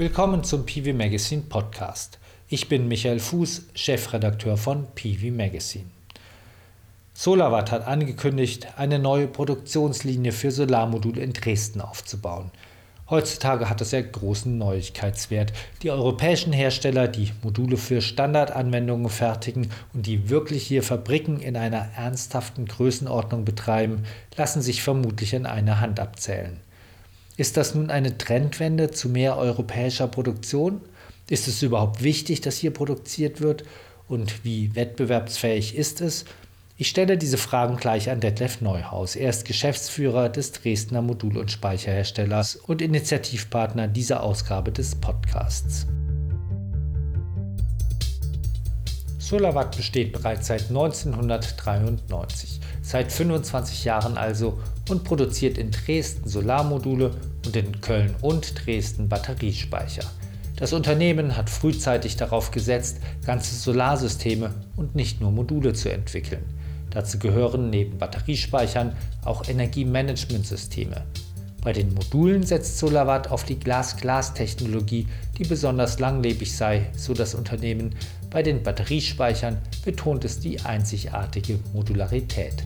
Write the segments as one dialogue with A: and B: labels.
A: Willkommen zum PV Magazine Podcast. Ich bin Michael Fuß, Chefredakteur von PV Magazine. Solarwatt hat angekündigt, eine neue Produktionslinie für Solarmodule in Dresden aufzubauen. Heutzutage hat es ja großen Neuigkeitswert. Die europäischen Hersteller, die Module für Standardanwendungen fertigen und die wirklich hier Fabriken in einer ernsthaften Größenordnung betreiben, lassen sich vermutlich in einer Hand abzählen. Ist das nun eine Trendwende zu mehr europäischer Produktion? Ist es überhaupt wichtig, dass hier produziert wird? Und wie wettbewerbsfähig ist es? Ich stelle diese Fragen gleich an Detlef Neuhaus. Er ist Geschäftsführer des Dresdner Modul- und Speicherherstellers und Initiativpartner dieser Ausgabe des Podcasts. Solarwatt besteht bereits seit 1993, seit 25 Jahren also, und produziert in Dresden Solarmodule und in Köln und Dresden Batteriespeicher. Das Unternehmen hat frühzeitig darauf gesetzt, ganze Solarsysteme und nicht nur Module zu entwickeln. Dazu gehören neben Batteriespeichern auch Energiemanagementsysteme. Bei den Modulen setzt SolarWatt auf die Glas-Glas-Technologie, die besonders langlebig sei, so das Unternehmen. Bei den Batteriespeichern betont es die einzigartige Modularität.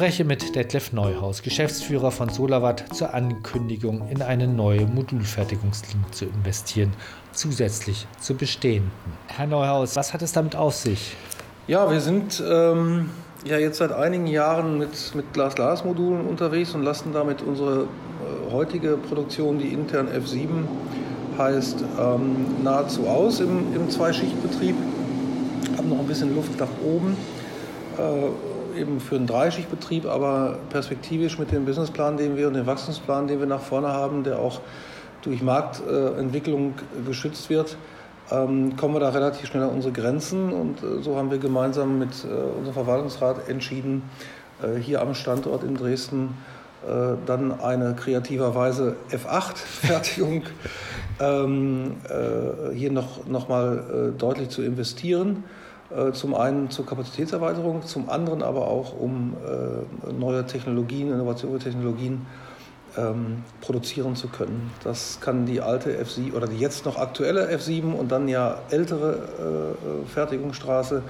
A: Spreche mit Detlef Neuhaus, Geschäftsführer von Solarwatt, zur Ankündigung, in eine neue Modulfertigungslinie zu investieren, zusätzlich zur bestehenden. Herr Neuhaus, was hat es damit auf sich?
B: Ja, wir sind ähm, ja jetzt seit einigen Jahren mit, mit Glas-Glas-Modulen unterwegs und lassen damit unsere äh, heutige Produktion, die intern F7 heißt, ähm, nahezu aus im, im Zweischichtbetrieb. Haben noch ein bisschen Luft nach oben. Äh, eben für einen Dreischichtbetrieb, aber perspektivisch mit dem Businessplan, den wir und dem Wachstumsplan, den wir nach vorne haben, der auch durch Marktentwicklung geschützt wird, ähm, kommen wir da relativ schnell an unsere Grenzen. Und äh, so haben wir gemeinsam mit äh, unserem Verwaltungsrat entschieden, äh, hier am Standort in Dresden dann eine kreativerweise F8-Fertigung ähm, hier noch, noch mal deutlich zu investieren. Äh, zum einen zur Kapazitätserweiterung, zum anderen aber auch um äh, neue Technologien, innovative Technologien ähm, produzieren zu können. Das kann die alte F7 oder die jetzt noch aktuelle F7 und dann ja ältere äh, Fertigungsstraße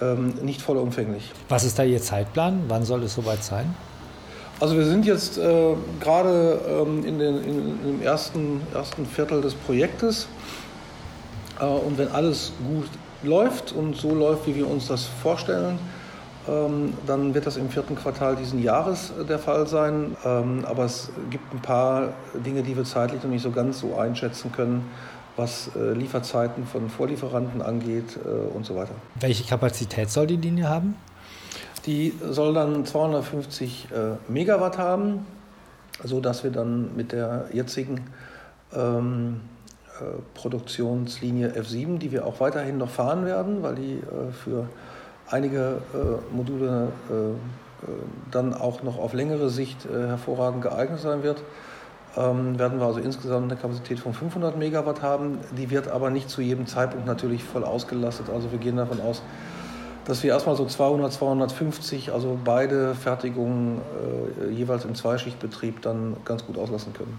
B: ähm, nicht vollumfänglich.
A: Was ist da Ihr Zeitplan? Wann soll es soweit sein?
B: Also wir sind jetzt äh, gerade ähm, in, den, in, im ersten, ersten Viertel des Projektes äh, und wenn alles gut läuft und so läuft, wie wir uns das vorstellen, ähm, dann wird das im vierten Quartal diesen Jahres äh, der Fall sein. Ähm, aber es gibt ein paar Dinge, die wir zeitlich noch nicht so ganz so einschätzen können, was äh, Lieferzeiten von Vorlieferanten angeht äh, und so weiter.
A: Welche Kapazität soll die Linie haben?
B: Die soll dann 250 Megawatt haben, sodass wir dann mit der jetzigen ähm, äh, Produktionslinie F7, die wir auch weiterhin noch fahren werden, weil die äh, für einige äh, Module dann auch noch auf längere Sicht hervorragend geeignet sein wird. Ähm, werden wir also insgesamt eine Kapazität von 500 Megawatt haben. Die wird aber nicht zu jedem Zeitpunkt natürlich voll ausgelastet. Also wir gehen davon aus, dass wir erstmal so 200, 250, also beide Fertigungen äh, jeweils im Zweischichtbetrieb dann ganz gut auslassen können.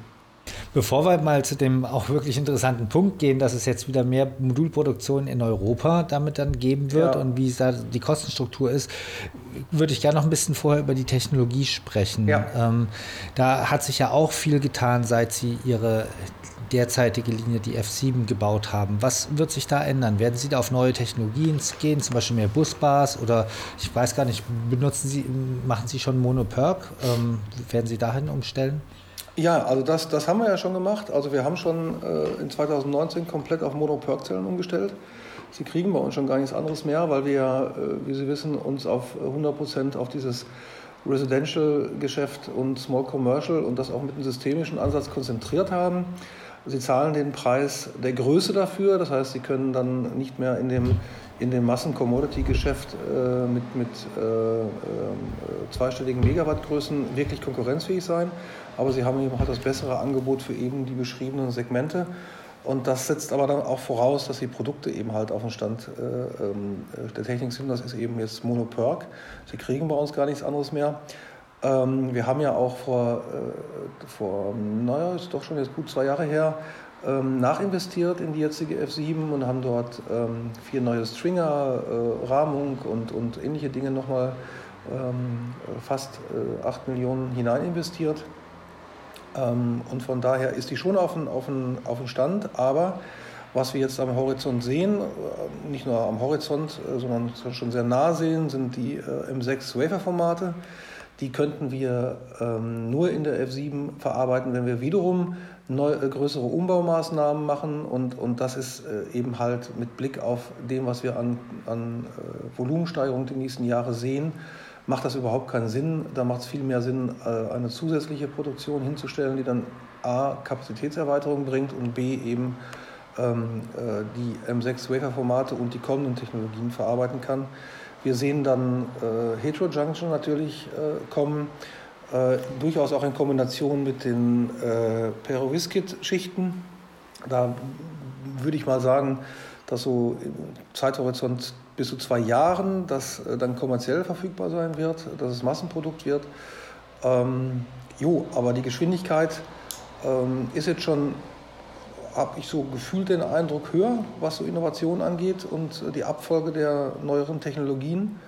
A: Bevor wir mal zu dem auch wirklich interessanten Punkt gehen, dass es jetzt wieder mehr Modulproduktion in Europa damit dann geben wird ja. und wie da die Kostenstruktur ist, würde ich gerne noch ein bisschen vorher über die Technologie sprechen. Ja. Ähm, da hat sich ja auch viel getan, seit Sie Ihre derzeitige Linie, die F7, gebaut haben. Was wird sich da ändern? Werden Sie da auf neue Technologien gehen, zum Beispiel mehr Busbars oder ich weiß gar nicht, benutzen Sie, machen Sie schon Monoperk? Ähm, werden Sie dahin umstellen?
B: Ja, also das, das haben wir ja schon gemacht. Also wir haben schon äh, in 2019 komplett auf Mono-Perk-Zellen umgestellt. Sie kriegen bei uns schon gar nichts anderes mehr, weil wir ja, äh, wie Sie wissen, uns auf 100% auf dieses Residential-Geschäft und Small Commercial und das auch mit einem systemischen Ansatz konzentriert haben. Sie zahlen den Preis der Größe dafür, das heißt, Sie können dann nicht mehr in dem, in dem Massen-Commodity-Geschäft äh, mit, mit äh, äh, zweistelligen Megawattgrößen wirklich konkurrenzfähig sein, aber Sie haben eben halt das bessere Angebot für eben die beschriebenen Segmente. Und das setzt aber dann auch voraus, dass die Produkte eben halt auf dem Stand äh, ähm, der Technik sind. Das ist eben jetzt Monoperk. Sie kriegen bei uns gar nichts anderes mehr. Ähm, wir haben ja auch vor, äh, vor, naja, ist doch schon jetzt gut zwei Jahre her, ähm, nachinvestiert in die jetzige F7 und haben dort ähm, vier neue Stringer, äh, Rahmung und, und ähnliche Dinge nochmal ähm, fast äh, 8 Millionen hinein investiert. Ähm, und von daher ist die schon auf dem auf auf Stand, aber was wir jetzt am Horizont sehen, äh, nicht nur am Horizont, äh, sondern schon sehr nah sehen, sind die äh, M6 Wafer-Formate. Die könnten wir ähm, nur in der F7 verarbeiten, wenn wir wiederum neu, größere Umbaumaßnahmen machen. Und, und das ist eben halt mit Blick auf dem, was wir an, an Volumensteigerung die nächsten Jahre sehen, macht das überhaupt keinen Sinn. Da macht es viel mehr Sinn, äh, eine zusätzliche Produktion hinzustellen, die dann A, Kapazitätserweiterung bringt und B, eben ähm, äh, die M6 Wafer-Formate und die kommenden Technologien verarbeiten kann. Wir sehen dann äh, Heterojunction natürlich äh, kommen, äh, durchaus auch in Kombination mit den äh, Perovskit-Schichten. Da würde ich mal sagen, dass so im Zeithorizont bis zu zwei Jahren das äh, dann kommerziell verfügbar sein wird, dass es Massenprodukt wird. Ähm, jo, aber die Geschwindigkeit ähm, ist jetzt schon habe ich so gefühlt den Eindruck höher, was so Innovation angeht und die Abfolge der neueren Technologien.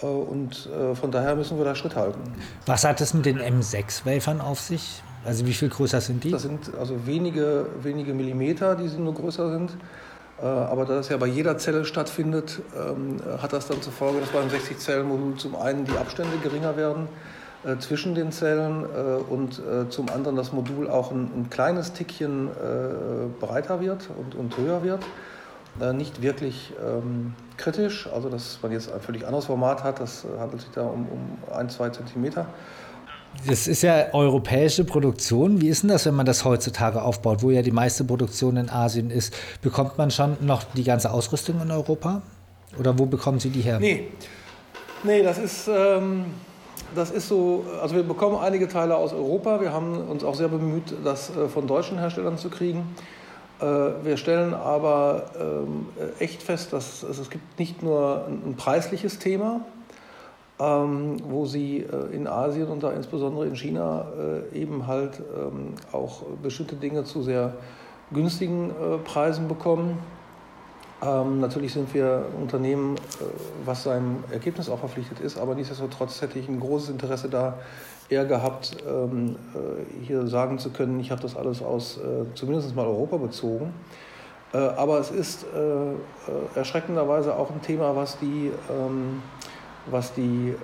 B: Äh, und äh, von daher müssen wir da Schritt halten.
A: Was hat es mit den M6-Wafern auf sich? Also wie viel größer sind die?
B: Das sind also wenige, wenige Millimeter, die nur größer sind. Äh, aber da das ja bei jeder Zelle stattfindet, ähm, hat das dann zur Folge, dass beim 60-Zellen-Modul zum einen die Abstände geringer werden äh, zwischen den Zellen äh, und zum anderen das Modul auch ein, ein kleines Tickchen breiter wird und, und höher wird. nicht wirklich ähm, kritisch, also dass man jetzt ein völlig anderes Format hat, das handelt sich da um, um ein, zwei Zentimeter.
A: Das ist ja europäische Produktion. Wie ist denn das, wenn man das heutzutage aufbaut, wo ja die meiste Produktion in Asien ist? Bekommt man schon noch die ganze Ausrüstung in Europa? Oder wo bekommen Sie die her?
B: Nee, nee das ist. Ähm das ist so, also wir bekommen einige Teile aus Europa. Wir haben uns auch sehr bemüht, das äh, von deutschen Herstellern zu kriegen. Äh, wir stellen aber ähm, echt fest, dass es gibt nicht nur ein preisliches Thema, ähm, wo sie äh, in Asien und da insbesondere in China eben halt ähm, auch bestimmte Dinge zu sehr günstigen Preisen bekommen. Ähm, natürlich sind wir Unternehmen, äh, was seinem Ergebnis auch verpflichtet ist, aber nichtsdestotrotz hätte ich ein großes Interesse da eher gehabt, ähm, äh, hier sagen zu können, ich habe das alles aus äh, zumindest mal Europa bezogen. Äh, aber es ist äh, äh, erschreckenderweise auch ein Thema, was die, ähm, was die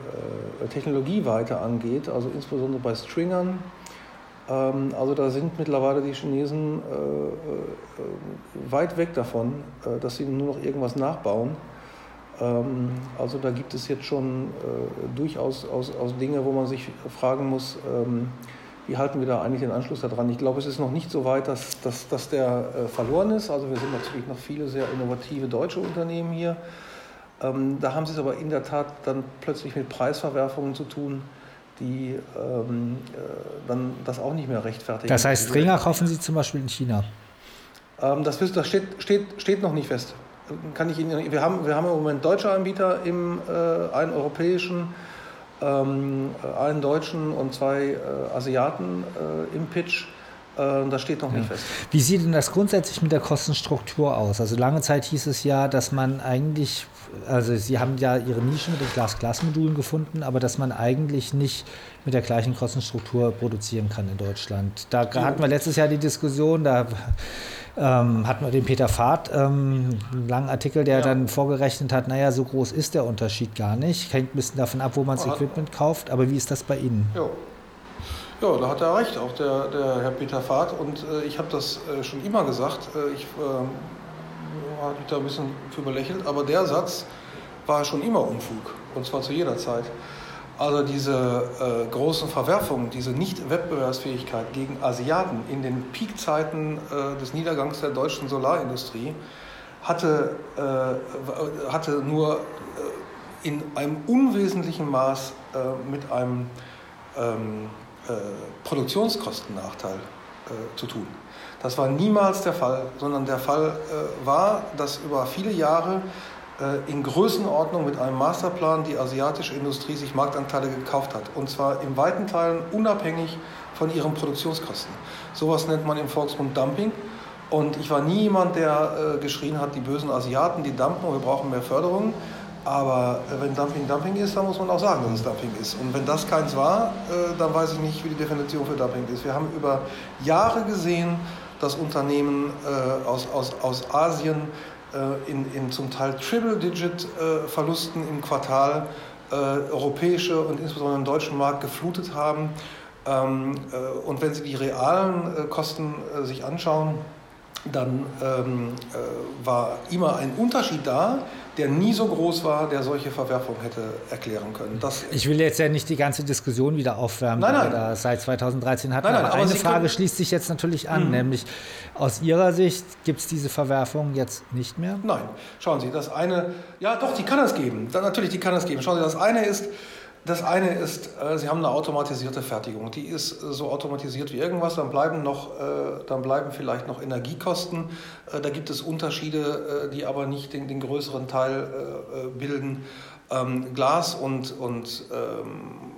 B: Technologieweite angeht, also insbesondere bei Stringern ähm, also da sind mittlerweile die Chinesen äh, äh, weit weg davon, äh, dass sie nur noch irgendwas nachbauen. Ähm, also da gibt es jetzt schon durchaus aus, aus Dinge, wo man sich fragen muss, ähm, wie halten wir da eigentlich den Anschluss daran? Ich glaube, es ist noch nicht so weit, dass, dass, dass der verloren ist. Also wir sind natürlich noch viele sehr innovative deutsche Unternehmen hier. Da haben sie es aber in der Tat dann plötzlich mit Preisverwerfungen zu tun die ähm, äh, dann das auch nicht mehr rechtfertigen.
A: Das heißt, Ringer kaufen Sie zum Beispiel in China?
B: Ähm, das, das steht, steht, steht noch nicht fest. Kann ich Ihnen, wir, haben, wir haben im Moment deutsche Anbieter, im, äh, einen europäischen, ähm, einen deutschen und zwei äh, Asiaten äh, im Pitch. Äh, das steht noch nicht ja. fest.
A: Wie sieht denn das grundsätzlich mit der Kostenstruktur aus? Also lange Zeit hieß es ja, dass man eigentlich, also Sie haben ja Ihre Nische mit den Glas-Glas-Modulen gefunden, aber dass man eigentlich nicht mit der gleichen Kostenstruktur produzieren kann in Deutschland. Da hatten wir letztes Jahr die Diskussion, da ähm, hatten wir den Peter Fahrt, ähm, einen langen Artikel, der ja. dann vorgerechnet hat, naja, so groß ist der Unterschied gar nicht. Hängt ein bisschen davon ab, wo man das Equipment kauft. Aber wie ist das bei Ihnen?
B: Ja. Ja, da hat er recht, auch der, der Herr Peter Fahrt. Und äh, ich habe das äh, schon immer gesagt. Äh, ich ähm, habe mich da ein bisschen für belächelt, aber der Satz war schon immer Unfug. Und zwar zu jeder Zeit. Also diese äh, großen Verwerfungen, diese Nicht-Wettbewerbsfähigkeit gegen Asiaten in den Peakzeiten äh, des Niedergangs der deutschen Solarindustrie hatte, äh, hatte nur in einem unwesentlichen Maß mit einem ähm, äh, Produktionskostennachteil zu tun. Das war niemals der Fall, sondern der Fall war, dass über viele Jahre äh, in Größenordnung mit einem Masterplan die asiatische Industrie sich Marktanteile gekauft hat. Und zwar in weiten Teilen unabhängig von ihren Produktionskosten. Sowas nennt man im Volksmund Dumping. Und ich war nie jemand, der äh, geschrien hat, die bösen Asiaten, die dumpen und wir brauchen mehr Förderung. Aber äh, wenn Dumping Dumping ist, dann muss man auch sagen, dass es Dumping ist. Und wenn das keins war, äh, dann weiß ich nicht, wie die Definition für Dumping ist. Wir haben über Jahre gesehen, dass Unternehmen äh, aus, aus, aus Asien in, in zum Teil Triple-Digit-Verlusten im Quartal europäische und insbesondere den deutschen Markt geflutet haben. Ähm, äh, und wenn Sie die realen Kosten sich anschauen, dann ähm, war immer ein Unterschied da der nie so groß war, der solche Verwerfungen hätte erklären können.
A: Das ich will jetzt ja nicht die ganze Diskussion wieder aufwärmen, nein, nein. die wir da seit 2013 hatten. Nein, nein, aber, aber eine Frage schließt sich jetzt natürlich an, mhm. nämlich aus Ihrer Sicht gibt es diese Verwerfung jetzt nicht mehr?
B: Nein. Schauen Sie, das eine, ja doch, die kann es geben. Dann, natürlich, die kann es geben. Schauen Sie, das eine ist, das eine ist, äh, Sie haben eine automatisierte Fertigung. Die ist äh, so automatisiert wie irgendwas. Dann bleiben, noch, äh, dann bleiben vielleicht noch Energiekosten. Da gibt es Unterschiede, die aber nicht den, den größeren Teil bilden. Ähm, Glas und, und ähm,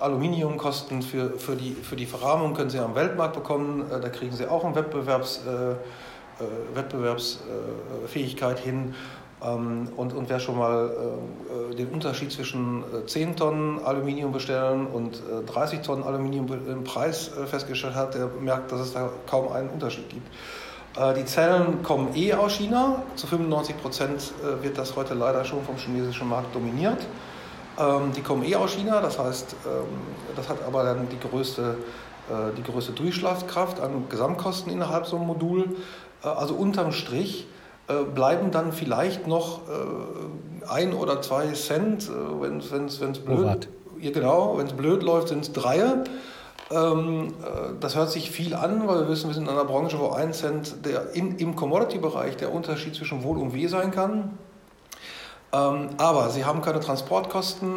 B: Aluminiumkosten für, für, die, für die Verrahmung können Sie am Weltmarkt bekommen. Da kriegen Sie auch eine Wettbewerbs, Wettbewerbsfähigkeit hin. Ähm, und, und wer schon mal äh, den Unterschied zwischen 10 äh, Tonnen Aluminium bestellen und 30 äh, Tonnen Aluminium im Preis festgestellt hat, der merkt, dass es da kaum einen Unterschied gibt. Die Zellen kommen eh aus China. Zu 95 Prozent wird das heute leider schon vom chinesischen Markt dominiert. Ähm, die kommen eh aus China, das heißt, ähm, das hat aber dann die größte, die größte Durchschlagskraft an Gesamtkosten innerhalb so einem Modul. Also unterm Strich bleiben dann vielleicht noch äh, ein oder zwei Cent, äh, wenn es blöd, ja, genau, blöd läuft, sind es drei. Ähm, das hört sich viel an, weil wir wissen, wir sind in einer Branche, wo ein Cent der in, im Commodity-Bereich der Unterschied zwischen Wohl und Weh sein kann. Ähm, aber sie haben keine Transportkosten,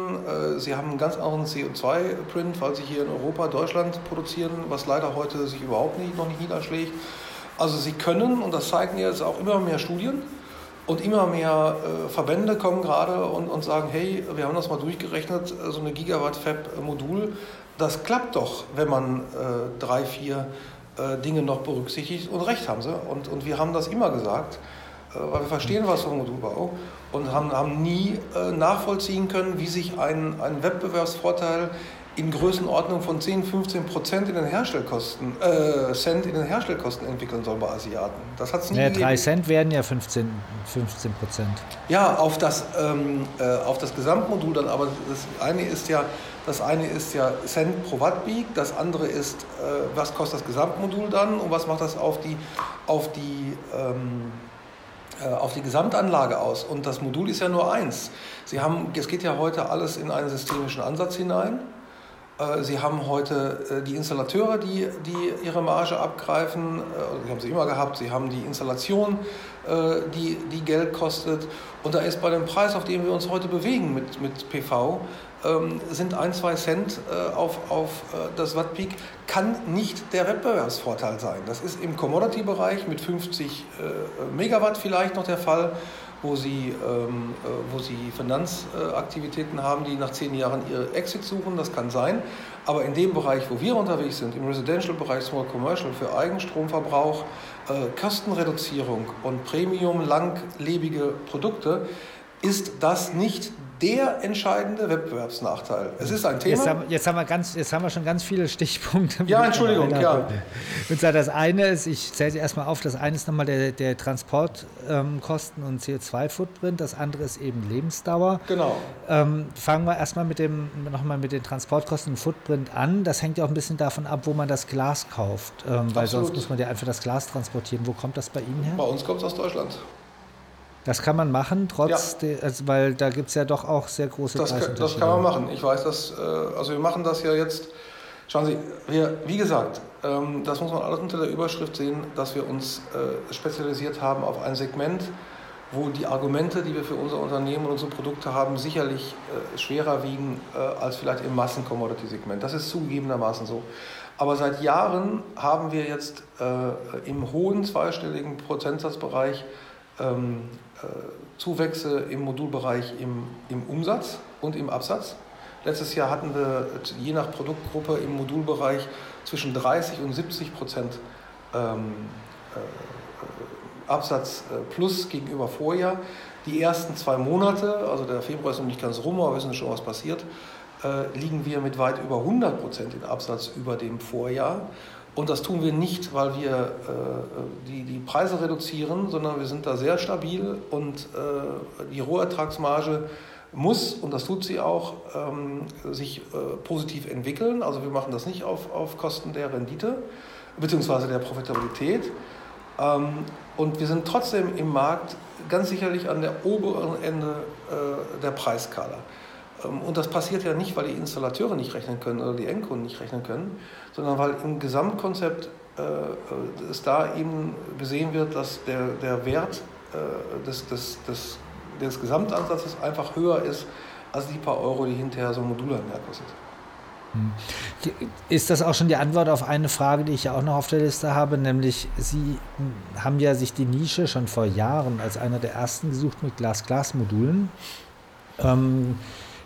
B: sie haben einen ganz anderen CO2-Print, weil sie hier in Europa, Deutschland produzieren, was leider heute sich überhaupt nicht, noch nicht niederschlägt. Also sie können, und das zeigen jetzt auch immer mehr Studien, und immer mehr äh, Verbände kommen gerade und, und sagen, hey, wir haben das mal durchgerechnet, so eine Gigawatt-Fab-Modul, das klappt doch, wenn man äh, drei, vier äh, Dinge noch berücksichtigt. Und recht haben sie. Und, und wir haben das immer gesagt, äh, weil wir verstehen was vom Modulbau und haben, haben nie äh, nachvollziehen können, wie sich ein, ein Wettbewerbsvorteil in Größenordnung von 10, 15 Prozent in den Herstellkosten, äh, Cent in den Herstellkosten entwickeln soll bei Asiaten.
A: Das hat es nie ja, gegeben. 3 Cent werden ja 15, 15 Prozent.
B: Ja, auf das, ähm, äh, auf das Gesamtmodul dann, aber das eine ist ja, das eine ist ja Cent pro Watt Peak, das andere ist, äh, was kostet das Gesamtmodul dann und was macht das auf die, auf die ähm, äh, auf die Gesamtanlage aus. Und das Modul ist ja nur eins. Sie haben, es geht ja heute alles in einen systemischen Ansatz hinein. Äh, sie haben heute äh, die Installateure, die, die ihre Marge abgreifen. Äh, die haben sie immer gehabt. Sie haben die Installation, die, die Geld kostet. Und da ist bei dem Preis, auf dem wir uns heute bewegen mit, mit PV, ähm, sind ein, zwei Cent auf, auf das Wattpeak, kann nicht der Wettbewerbsvorteil sein. Das ist im Commodity-Bereich mit 50 Megawatt vielleicht noch der Fall wo sie, ähm, äh, wo sie Finanzaktivitäten haben, die nach zehn Jahren ihr Exit suchen. Das kann sein. Aber in dem Bereich, wo wir unterwegs sind, im Residential-Bereich, Small Commercial, für Eigenstromverbrauch, äh, Kostenreduzierung und Premium langlebige Produkte, ist das nicht der entscheidende Wettbewerbsnachteil. Es ist ein Thema.
A: Jetzt haben, jetzt haben, wir, ganz, jetzt haben wir schon ganz viele Stichpunkte.
B: Ja, Entschuldigung, ja.
A: Und zwar das eine ist, ich zähle sie erstmal auf, das eine ist nochmal der, der Transportkosten ähm, und CO2-Footprint, das andere ist eben Lebensdauer.
B: Genau.
A: Ähm, fangen wir erstmal mit dem, nochmal mit den Transportkosten und Footprint an. Das hängt ja auch ein bisschen davon ab, wo man das Glas kauft, ähm, weil sonst muss man ja einfach das Glas transportieren. Wo kommt das bei Ihnen her?
B: Bei uns kommt es aus Deutschland.
A: Das kann man machen, trotz, ja. de, also, weil da gibt es ja doch auch sehr große
B: das kann, das kann man machen. Ich weiß, dass, äh, also wir machen das ja jetzt, schauen Sie, wir, wie gesagt, ähm, das muss man alles unter der Überschrift sehen, dass wir uns äh, spezialisiert haben auf ein Segment, wo die Argumente, die wir für unser Unternehmen und unsere Produkte haben, sicherlich äh, schwerer wiegen als vielleicht im Massen-Commodity-Segment. Das ist zugegebenermaßen so. Aber seit Jahren haben wir jetzt im hohen zweistelligen Prozentsatzbereich ähm, äh, Zuwächse im Modulbereich im, im Umsatz und im Absatz. Letztes Jahr hatten wir je nach Produktgruppe im Modulbereich zwischen 30 und 70 Prozent ähm, äh, Absatz äh, plus gegenüber Vorjahr. Die ersten zwei Monate, also der Februar ist noch nicht ganz rum, aber wir wissen schon, was passiert, äh, liegen wir mit weit über 100 Prozent in Absatz über dem Vorjahr. Und das tun wir nicht, weil wir äh, die, die Preise reduzieren, sondern wir sind da sehr stabil und äh, die Rohertragsmarge muss, und das tut sie auch, ähm, sich äh, positiv entwickeln. Also wir machen das nicht auf, auf Kosten der Rendite bzw. der Profitabilität. Ähm, und wir sind trotzdem im Markt ganz sicherlich an der oberen Ende äh, der Preiskala. Ähm, und das passiert ja nicht, weil die Installateure nicht rechnen können oder die Endkunden nicht rechnen können, sondern weil im Gesamtkonzept äh, äh es da eben gesehen wird, dass der, der Wert äh, des, des, des des Gesamtansatzes einfach höher ist als die paar Euro, die hinterher so ein Modul mehr kostet.
A: Hm. Ist das auch schon die Antwort auf eine Frage, die ich ja auch noch auf der Liste habe, nämlich Sie haben ja sich die Nische schon vor Jahren als einer der ersten gesucht mit Glas-Glas-Modulen. Ähm,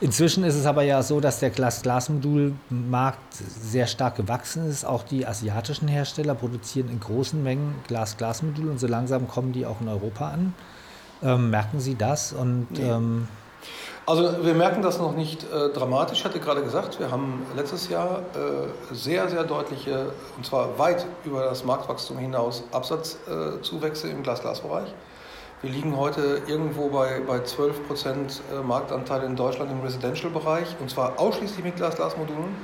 A: inzwischen ist es aber ja so, dass der Glas-Glas-Modulmarkt sehr stark gewachsen ist. Auch die asiatischen Hersteller produzieren in großen Mengen Glas-Glas-Module und so langsam kommen die auch in Europa an. Ähm, merken Sie das? Und, nee. ähm
B: also wir merken das noch nicht äh, dramatisch. Ich hatte gerade gesagt, wir haben letztes Jahr äh, sehr, sehr deutliche, und zwar weit über das Marktwachstum hinaus, Absatzzuwächse äh, im Glas-Glas-Bereich. Wir liegen heute irgendwo bei, bei 12 Prozent äh, Marktanteil in Deutschland im Residential-Bereich, und zwar ausschließlich mit Glas-Glas-Modulen.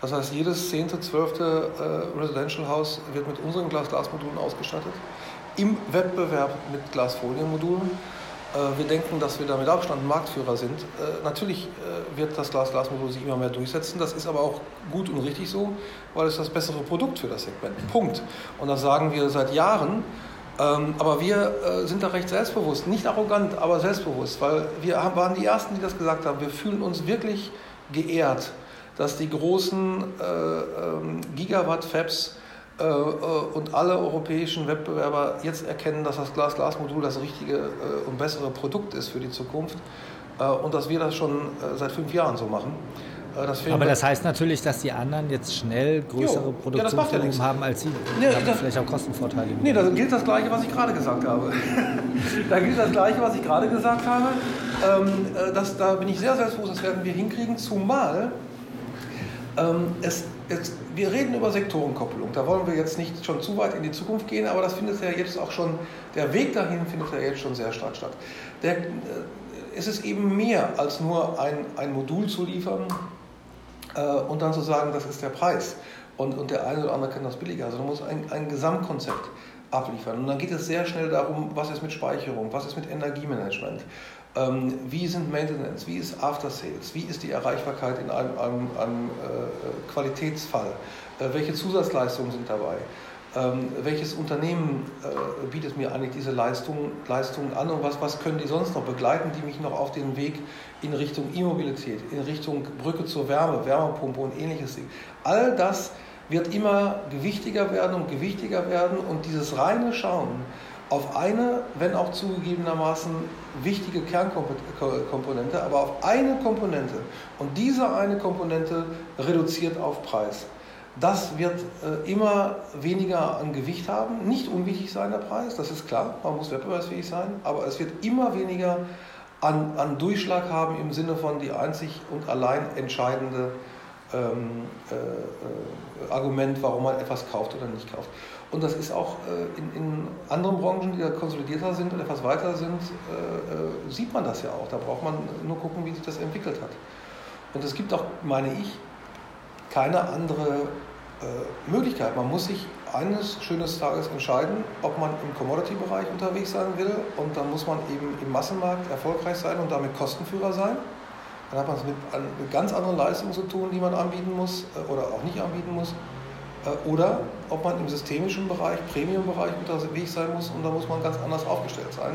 B: Das heißt, jedes zehnte, zwölfte äh, Residential-Haus wird mit unseren Glas-Glas-Modulen ausgestattet im Wettbewerb mit Glasfolienmodulen. Äh, wir denken, dass wir da mit Abstand Marktführer sind. Natürlich wird das Glas-Glas-Modul sich immer mehr durchsetzen. Das ist aber auch gut und richtig so, weil es das bessere Produkt für das Segment. Punkt. Und das sagen wir seit Jahren. Ähm, aber wir sind da recht selbstbewusst, nicht arrogant, aber selbstbewusst, weil wir waren die Ersten, die das gesagt haben. Wir fühlen uns wirklich geehrt, dass die großen ähm, Gigawatt-Fabs äh, äh, und alle europäischen Wettbewerber jetzt erkennen, dass das Glas-Glas-Modul das richtige äh, und bessere Produkt ist für die Zukunft und dass wir das schon seit fünf Jahren so machen.
A: Das Aber das heißt natürlich, dass die anderen jetzt schnell größere Produktionsvolumen ja, haben als Sie.
B: Ja, haben vielleicht auch Kostenvorteile. Nee, da gilt das Gleiche, was ich gerade gesagt habe. da gilt das Gleiche, was ich gerade gesagt habe. Ähm, das, da bin ich sehr selbstbewusst, das werden wir hinkriegen, zumal ähm, es Jetzt, wir reden über Sektorenkopplung. Da wollen wir jetzt nicht schon zu weit in die Zukunft gehen, aber das findet ja jetzt auch schon, der Weg dahin findet ja jetzt schon sehr stark statt. Der, äh, es ist eben mehr als nur ein, ein Modul zu liefern äh, und dann zu sagen, das ist der Preis. Und, und der eine oder andere kann das billiger. Also man muss ein, ein Gesamtkonzept abliefern. Und dann geht es sehr schnell darum, was ist mit Speicherung, was ist mit Energiemanagement, ähm, wie sind Maintenance, wie ist After Sales, wie ist die Erreichbarkeit in einem, einem, einem äh, Qualitätsfall, äh, welche Zusatzleistungen sind dabei, ähm, welches Unternehmen äh, bietet mir eigentlich diese Leistungen, Leistungen an und was, was können die sonst noch begleiten, die mich noch auf den Weg in Richtung E-Mobilität, in Richtung Brücke zur Wärme, Wärmepumpe und ähnliches. All das wird immer gewichtiger werden und gewichtiger werden und dieses reine Schauen auf eine, wenn auch zugegebenermaßen wichtige Kernkomponente, aber auf eine Komponente und diese eine Komponente reduziert auf Preis. Das wird äh, immer weniger an Gewicht haben, nicht unwichtig sein der Preis, das ist klar, man muss wettbewerbsfähig sein, aber es wird immer weniger an, an Durchschlag haben im Sinne von die einzig und allein entscheidende ähm, äh, äh, Argument, warum man etwas kauft oder nicht kauft. Und das ist auch äh, in, in, anderen Branchen, die ja konsolidierter sind und etwas weiter sind, äh, äh, sieht man das ja auch. Da braucht man nur gucken, wie sich das entwickelt hat. Und es gibt auch, meine ich, keine andere äh, Möglichkeit. Man muss sich eines schönes Tages entscheiden, ob man im Commodity-Bereich unterwegs sein will und dann muss man eben im Massenmarkt erfolgreich sein und damit Kostenführer sein. Dann hat man es mit, mit ganz anderen Leistungen zu tun, die man anbieten muss äh, oder auch nicht anbieten muss. Äh, oder ob man im systemischen Bereich, Premium-Bereich unterwegs sein muss und da muss man ganz anders aufgestellt sein.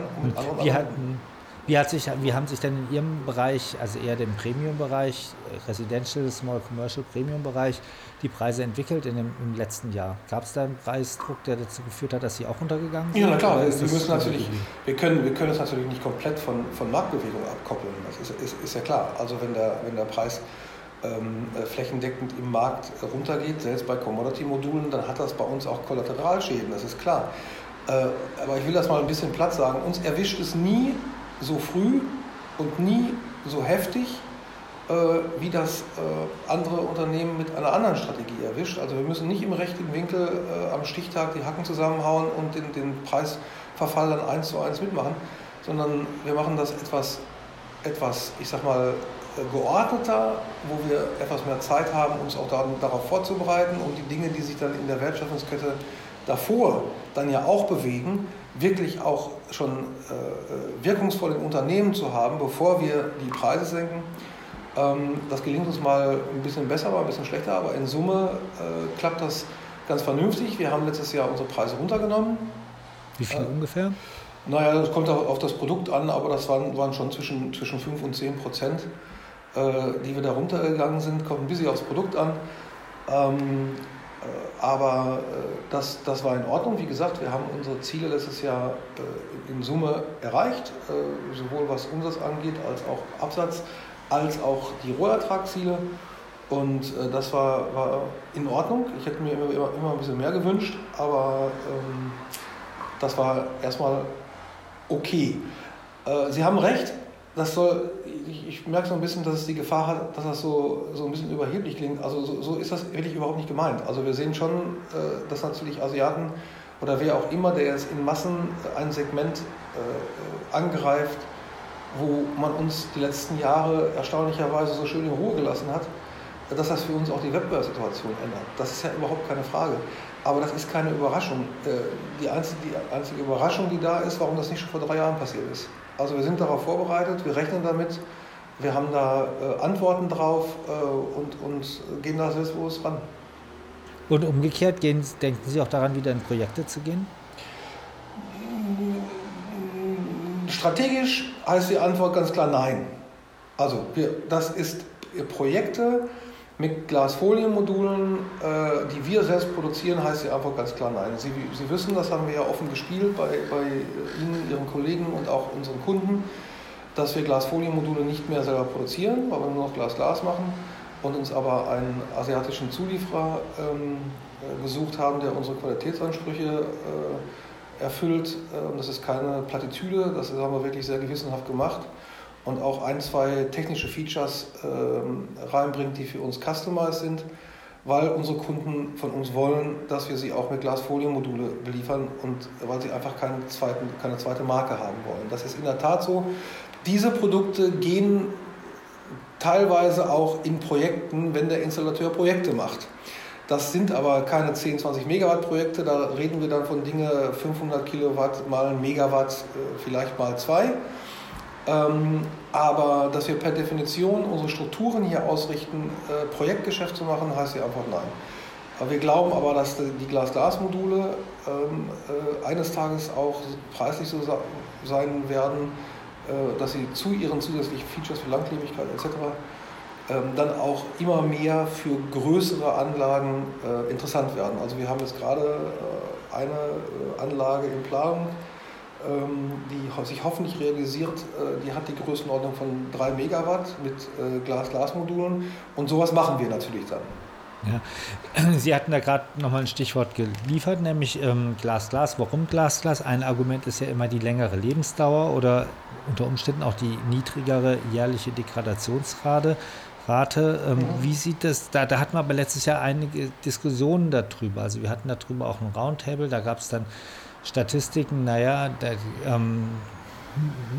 A: Wie, hatten, wie, hat sich, wie haben sich denn in Ihrem Bereich, also eher dem Premium-Bereich, äh, Residential, Small Commercial Premium-Bereich, die Preise entwickelt in dem, im letzten Jahr? Gab es da einen Preisdruck, der dazu geführt hat, dass sie auch untergegangen sind?
B: Ja, na klar. Wir, müssen natürlich, wir, können, wir können es natürlich nicht komplett von, von Marktbewegung abkoppeln. Das ist, ist, ist ja klar. Also wenn der, wenn der Preis ähm, äh, flächendeckend im Markt runtergeht, selbst bei Commodity-Modulen, dann hat das bei uns auch Kollateralschäden, das ist klar. Äh, aber ich will das mal ein bisschen platt sagen. Uns erwischt es nie so früh und nie so heftig, äh, wie das äh, andere Unternehmen mit einer anderen Strategie erwischt. Also wir müssen nicht im rechten Winkel äh, am Stichtag die Hacken zusammenhauen und den, den Preisverfall dann eins zu eins mitmachen, sondern wir machen das etwas, etwas ich sag mal, geordneter, wo wir etwas mehr Zeit haben, uns auch darauf vorzubereiten und die Dinge, die sich dann in der Wertschöpfungskette davor dann ja auch bewegen, wirklich auch schon äh, wirkungsvoll im Unternehmen zu haben, bevor wir die Preise senken. Ähm, das gelingt uns mal ein bisschen besser, mal ein bisschen schlechter, aber in Summe äh, klappt das ganz vernünftig. Wir haben letztes Jahr unsere Preise runtergenommen.
A: Wie viel äh, ungefähr?
B: Naja, das kommt auch auf das Produkt an, aber das waren, waren schon zwischen, zwischen 5 und 10 Prozent, äh, die wir da runtergegangen sind. Kommt ein bisschen aufs Produkt an. Ähm, äh, aber äh, das, das war in Ordnung. Wie gesagt, wir haben unsere Ziele letztes Jahr äh, in Summe erreicht, sowohl was Umsatz angeht als auch Absatz als auch die Rohertragsziele. Und äh, das war, war in Ordnung. Ich hätte mir immer, immer, immer ein bisschen mehr gewünscht, aber ähm, das war erstmal okay. Äh, Sie haben recht, das soll, ich, ich, merke so ein bisschen, dass es die Gefahr hat, dass das so, so ein bisschen überheblich klingt. Also so, so ist das wirklich überhaupt nicht gemeint. Also wir sehen schon, äh, dass natürlich Asiaten oder wer auch immer, der jetzt in Massen ein Segment äh, angreift, wo man uns die letzten Jahre erstaunlicherweise so schön in Ruhe gelassen hat, dass das für uns auch die Wettbewerbssituation ändert. Das ist ja überhaupt keine Frage. Aber das ist keine Überraschung. Äh, die einzige, die einzige Überraschung, die da ist, warum das nicht schon vor drei Jahren passiert ist. Also wir sind darauf vorbereitet, wir rechnen damit, wir haben da äh, Antworten drauf äh, und, und gehen da selbstbewusst ran.
A: Und umgekehrt, gehen, denken Sie auch daran, wieder in Projekte zu gehen?
B: Strategisch heißt die Antwort ganz klar nein. Also wir, das ist Projekte mit Glasfolienmodulen, äh, die wir selbst produzieren, heißt die Antwort ganz klar nein. Sie, Sie wissen, das haben wir ja offen gespielt bei, bei Ihnen, Ihren Kollegen und auch unseren Kunden, dass wir Glasfolienmodule nicht mehr selber produzieren, weil wir nur noch Glas-Glas machen und uns aber einen asiatischen Zulieferer ähm, äh, gesucht haben, der unsere Qualitätsansprüche äh, erfüllt. Äh, und das ist keine Plattitüde, das haben wir wirklich sehr gewissenhaft gemacht und auch ein, zwei technische Features äh, reinbringt, die für uns customized sind, weil unsere Kunden von uns wollen, dass wir sie auch mit Glasfolienmodule beliefern und weil sie einfach keinen zweiten, keine zweite Marke haben wollen. Das ist in der Tat so. Diese Produkte gehen teilweise auch in Projekten, wenn der Installateur Projekte macht. Das sind aber keine 10, 20 Megawatt Projekte, da reden wir dann von Dinge 500 Kilowatt mal Megawatt, äh, vielleicht mal zwei. Ähm, aber dass wir per Definition unsere Strukturen hier ausrichten, äh, Projektgeschäft zu machen, heißt ja einfach nein. Wir glauben aber, dass die Glas-Glas-Module ähm, äh, eines Tages auch preislich so sein werden, dass sie zu ihren zusätzlichen Features für Langlebigkeit etc ähm, dann auch immer mehr für größere Anlagen äh, interessant werden. Also wir haben jetzt gerade äh, eine äh, Anlage in Planung, die sich hoffentlich realisiert. Äh, die hat die Größenordnung von 3 Megawatt mit äh, Glas-Glas-Modulen und sowas machen wir natürlich dann.
A: Ja. Sie hatten da gerade nochmal ein Stichwort geliefert, nämlich ähm, Glas, Glas. Warum Glas, Glas? Ein Argument ist ja immer die längere Lebensdauer oder unter Umständen auch die niedrigere jährliche Degradationsrate. Rate. Ähm, mhm. Wie sieht das, da, da hatten wir aber letztes Jahr einige Diskussionen darüber. Also wir hatten darüber auch ein Roundtable, da gab es dann Statistiken, naja, da ähm,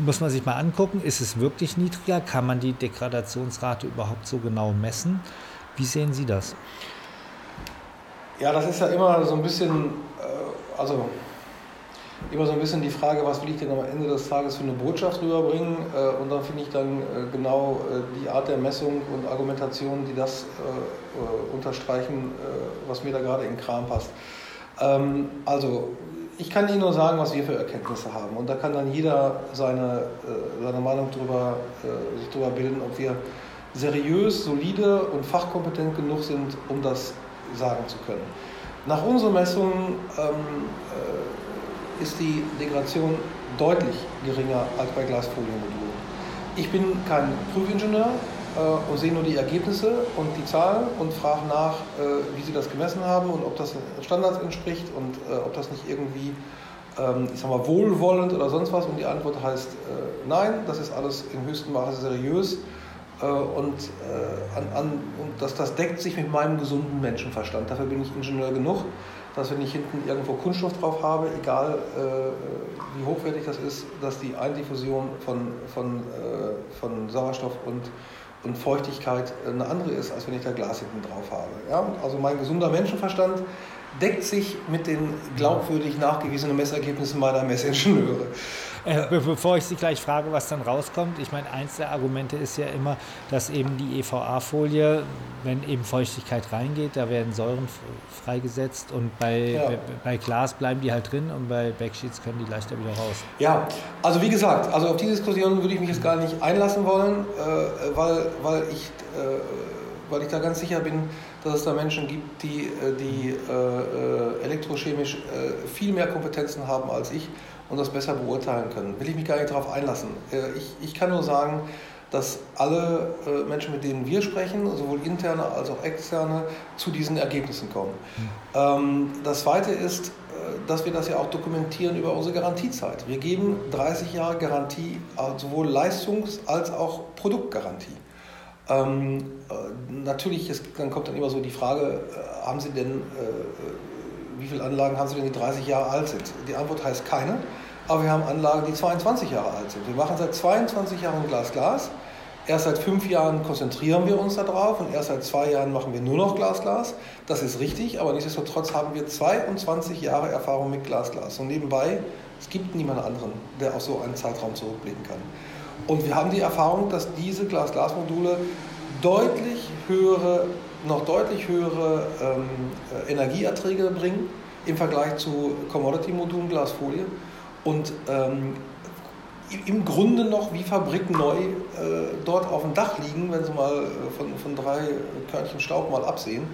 A: muss man sich mal angucken, ist es wirklich niedriger? Kann man die Degradationsrate überhaupt so genau messen? Wie sehen Sie das?
B: Ja, das ist ja immer so ein bisschen, äh, also immer so ein bisschen die Frage, was will ich denn am Ende des Tages für eine Botschaft rüberbringen? Äh, und dann finde ich dann äh, genau äh, die Art der Messung und Argumentation, die das unterstreichen, was mir da gerade in den Kram passt. Ähm, also, ich kann Ihnen nur sagen, was wir für Erkenntnisse haben. Und da kann dann jeder seine, seine Meinung drüber, sich darüber bilden, ob wir seriös, solide und fachkompetent genug sind, um das sagen zu können. Nach unseren Messungen ähm, ist die Degradation deutlich geringer als bei Glasfoliemodulen. Ich bin kein Prüfingenieur äh, und sehe nur die Ergebnisse und die Zahlen und frage nach, äh, wie sie das gemessen haben und ob das Standards entspricht und äh, ob das nicht irgendwie, ähm, ich sag mal, wohlwollend oder sonst was. Und die Antwort heißt äh, nein, das ist alles im höchsten Maße seriös. Äh, und, äh, an, an, und das, das deckt sich mit meinem gesunden Menschenverstand. Dafür bin ich Ingenieur genug dass wenn ich hinten irgendwo Kunststoff drauf habe, egal äh, wie hochwertig das ist, dass die Eindiffusion von, von, äh, von Sauerstoff und, und Feuchtigkeit eine andere ist, als wenn ich da Glas hinten drauf habe. Ja? Also mein gesunder Menschenverstand deckt sich mit den glaubwürdig nachgewiesenen Messergebnissen meiner Messingenieure.
A: Äh, bevor ich Sie gleich frage, was dann rauskommt, ich meine, eins der Argumente ist ja immer, dass eben die EVA-Folie, wenn eben Feuchtigkeit reingeht, da werden Säuren freigesetzt und bei, ja. bei, Glas bleiben die halt drin und bei Backsheets können die leichter wieder raus.
B: Ja, also wie gesagt, also auf die Diskussion würde ich mich jetzt gar nicht einlassen wollen, äh, weil, weil, ich, äh, weil ich da ganz sicher bin, dass es da Menschen gibt, die, äh, die äh, äh, elektrochemisch viel mehr Kompetenzen haben als ich und das besser beurteilen können. Will ich mich gar nicht darauf einlassen. Äh, ich, ich kann nur sagen, dass alle äh, Menschen, mit denen wir sprechen, sowohl interne als auch externe, zu diesen Ergebnissen kommen. Mhm. Das Zweite ist, äh, dass wir das ja auch dokumentieren über unsere Garantiezeit. Wir geben 30 Jahre Garantie, sowohl Leistungs- als auch Produktgarantie. Ähm, natürlich, ist, dann kommt dann immer so die Frage, haben Sie denn äh, wie viele Anlagen haben Sie denn, die 30 Jahre alt sind? Die Antwort heißt keine, aber wir haben Anlagen, die 22 Jahre alt sind. Wir machen seit 22 Jahren Glas-Glas. Erst seit fünf Jahren konzentrieren wir uns darauf und erst seit zwei Jahren machen wir nur noch Glas-Glas. Das ist richtig, aber nichtsdestotrotz haben wir 22 Jahre Erfahrung mit Glas-Glas. Und nebenbei, es gibt niemanden anderen, der auf so einen Zeitraum zurückblicken kann. Und wir haben die Erfahrung, dass diese Glas-Glas-Module deutlich höhere noch deutlich höhere ähm, äh, Energieerträge bringen im Vergleich zu Commodity-Modulen Glasfolie und ähm, im Grunde noch wie fabrikneu äh, dort auf dem Dach liegen, wenn Sie mal äh, von, von drei Körnchen Staub mal absehen.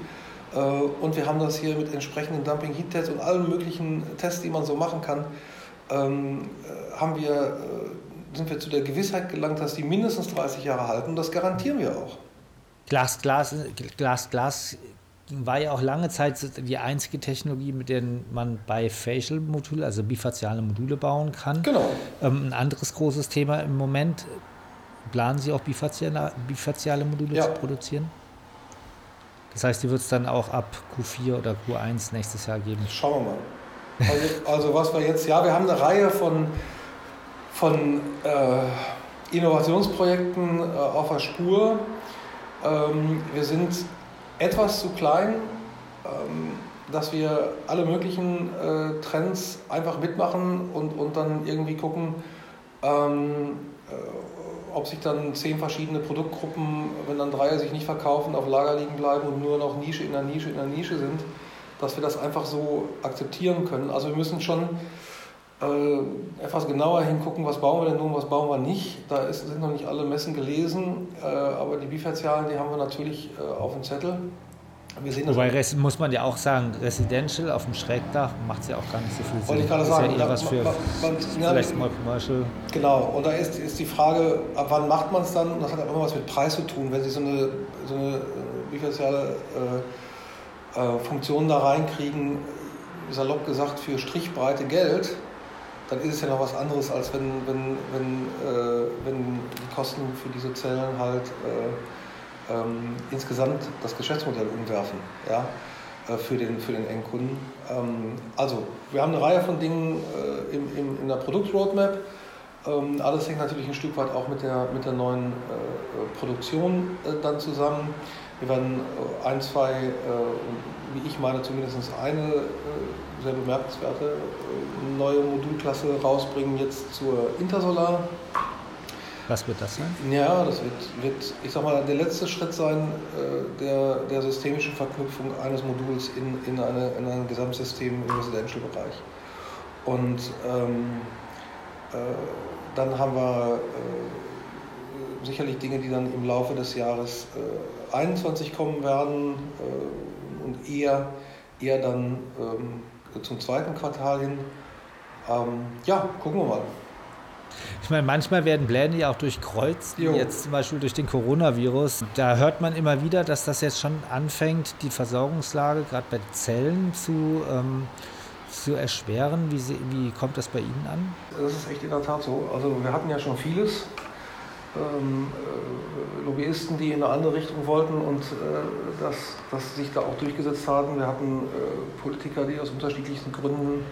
B: Äh, und wir haben das hier mit entsprechenden Dumping-Heat-Tests und allen möglichen Tests, die man so machen kann, ähm, äh, haben wir, äh, sind wir zu der Gewissheit gelangt, dass die mindestens 30 Jahre halten. Das garantieren wir auch.
A: Glas, Glas, Glas, Glas war ja auch lange Zeit die einzige Technologie, mit der man bei Facial Module, also bifaziale Module bauen kann.
B: Genau.
A: Ähm, ein anderes großes Thema im Moment, planen Sie auch bifaziale, bifaziale Module ja. zu produzieren? Das heißt, die wird es dann auch ab Q4 oder Q1 nächstes Jahr geben?
B: Schauen wir mal. Also, also was wir jetzt, ja, wir haben eine Reihe von, von äh, Innovationsprojekten äh, auf der Spur. Ähm, wir sind etwas zu klein, ähm, dass wir alle möglichen äh, Trends einfach mitmachen und, und dann irgendwie gucken, ähm, äh, ob sich dann zehn verschiedene Produktgruppen, wenn dann drei sich nicht verkaufen, auf Lager liegen bleiben und nur noch Nische in der Nische in der Nische sind, dass wir das einfach so akzeptieren können. Also wir müssen schon äh, etwas genauer hingucken, was bauen wir denn nun, was bauen wir nicht. Da ist, sind noch nicht alle Messen gelesen, äh, aber die Bifazialen, die haben wir natürlich äh, auf dem Zettel.
A: Wir sehen Wobei das muss man ja auch sagen, Residential auf dem Schrägdach macht es ja auch gar nicht so viel Sinn.
B: Wollte ich gerade sagen,
A: ist ja eher was für man, man, vielleicht mal Commercial.
B: Genau, und da ist, ist die Frage, ab wann macht man es dann? Das hat auch immer was mit Preis zu tun. Wenn Sie so eine, so eine äh, bifaziale äh, äh, Funktion da reinkriegen, salopp gesagt, für Strichbreite Geld, dann ist es ja noch was anderes, als wenn, wenn, wenn, äh, wenn die Kosten für diese Zellen halt äh, ähm, insgesamt das Geschäftsmodell umwerfen, ja, äh, für, den, für den Endkunden. Ähm, also, wir haben eine Reihe von Dingen äh, im, im, in der Produktroadmap. Ähm, alles hängt natürlich ein Stück weit auch mit der, mit der neuen äh, Produktion äh, dann zusammen. Wir werden äh, ein, zwei, äh, wie ich meine, zumindest eine äh, sehr bemerkenswerte äh, neue Modulklasse rausbringen, jetzt zur Intersolar.
A: Was wird das sein?
B: Ja, das wird, wird ich sag mal, der letzte Schritt sein der, der systemischen Verknüpfung eines Moduls in, in, eine, in ein Gesamtsystem im Residential-Bereich. Und ähm, äh, dann haben wir äh, sicherlich Dinge, die dann im Laufe des Jahres 21 äh, kommen werden und eher, eher dann ähm, zum zweiten Quartal hin. Ähm, ja, gucken wir mal.
A: Ich meine, manchmal werden Pläne ja auch durchkreuzt, wie jetzt zum Beispiel durch den Coronavirus. Da hört man immer wieder, dass das jetzt schon anfängt, die Versorgungslage gerade bei Zellen zu ähm, zu erschweren? Wie, wie kommt das bei Ihnen an?
B: Das ist echt in der Tat so. Also wir hatten ja schon vieles. Ähm, äh, Lobbyisten, die in eine andere Richtung wollten und äh, das, das sich da auch durchgesetzt haben. Wir hatten äh, Politiker, die aus unterschiedlichsten Gründen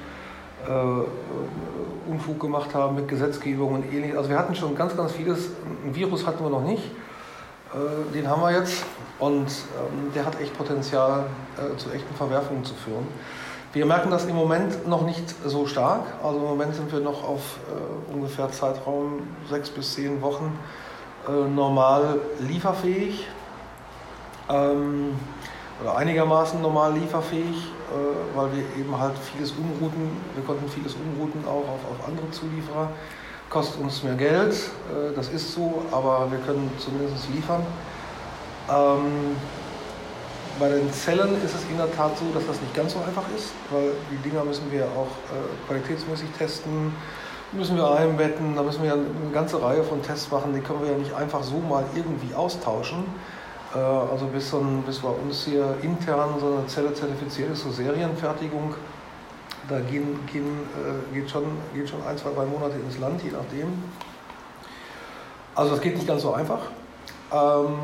B: Unfug gemacht haben mit Gesetzgebung und ähnliches. Also wir hatten schon ganz, ganz vieles. Ein Virus hatten wir noch nicht. Den haben wir jetzt und ähm, der hat echt Potenzial, zu echten Verwerfungen zu führen. Wir merken das im Moment noch nicht so stark. Also im Moment sind wir noch auf äh, ungefähr Zeitraum sechs bis zehn Wochen äh, normal lieferfähig ähm, oder einigermaßen normal lieferfähig, äh, weil wir eben halt vieles umrouten. Wir konnten vieles umrouten auch auf, auf andere Zulieferer. Kostet uns mehr Geld, äh, das ist so, aber wir können zumindest liefern. Ähm, bei den Zellen ist es in der Tat so, dass das nicht ganz so einfach ist, weil die Dinger müssen wir auch äh, qualitätsmäßig testen, müssen wir einbetten, da müssen wir eine ganze Reihe von Tests machen, die können wir ja nicht einfach so mal irgendwie austauschen. Äh, also bis, so ein, bis bei uns hier intern so eine Zelle zertifiziert ist zur Serienfertigung, da gehen, gehen, äh, geht, schon, geht schon ein, zwei, drei Monate ins Land, je nachdem. Also das geht nicht ganz so einfach. Ähm,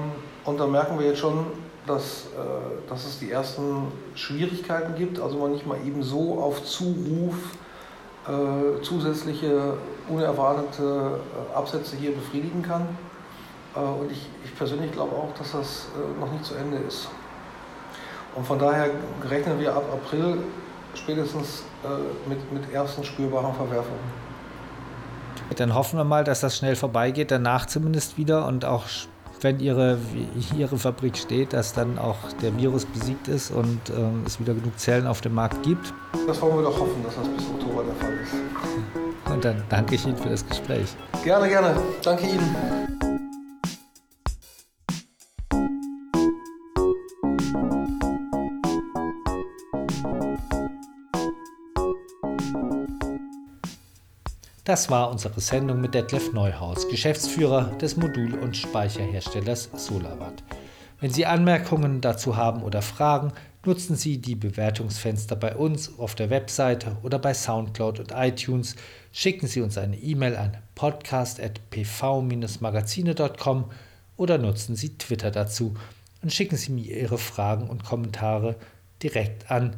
B: und da merken wir jetzt schon, dass, äh, dass es die ersten Schwierigkeiten gibt, also man nicht mal eben so auf Zuruf äh, zusätzliche unerwartete äh, Absätze hier befriedigen kann. Äh, und ich, ich persönlich glaube auch, dass das äh, noch nicht zu Ende ist. Und von daher rechnen wir ab April spätestens mit, mit ersten spürbaren Verwerfungen.
A: Dann hoffen wir mal, dass das schnell vorbeigeht, danach zumindest wieder und auch wenn ihre, ihre Fabrik steht, dass dann auch der Virus besiegt ist und ähm, es wieder genug Zellen auf dem Markt gibt.
B: Das wollen wir doch hoffen, dass das bis Oktober der Fall ist.
A: Und dann danke ich Ihnen für das Gespräch.
B: Gerne, gerne. Danke Ihnen.
A: Das war unsere Sendung mit Detlef Neuhaus, Geschäftsführer des Modul- und Speicherherstellers SolarWatt. Wenn Sie Anmerkungen dazu haben oder Fragen, nutzen Sie die Bewertungsfenster bei uns auf der Webseite oder bei SoundCloud und iTunes. Schicken Sie uns eine E-Mail an podcast.pv-magazine.com oder nutzen Sie Twitter dazu und schicken Sie mir Ihre Fragen und Kommentare direkt an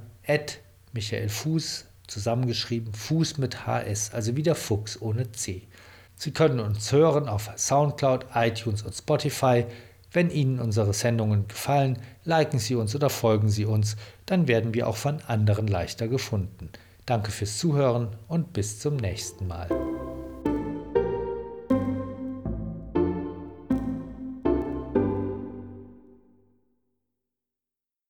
A: Michael Fuß zusammengeschrieben Fuß mit HS, also wieder Fuchs ohne C. Sie können uns hören auf SoundCloud, iTunes und Spotify. Wenn Ihnen unsere Sendungen gefallen, liken Sie uns oder folgen Sie uns, dann werden wir auch von anderen leichter gefunden. Danke fürs Zuhören und bis zum nächsten Mal.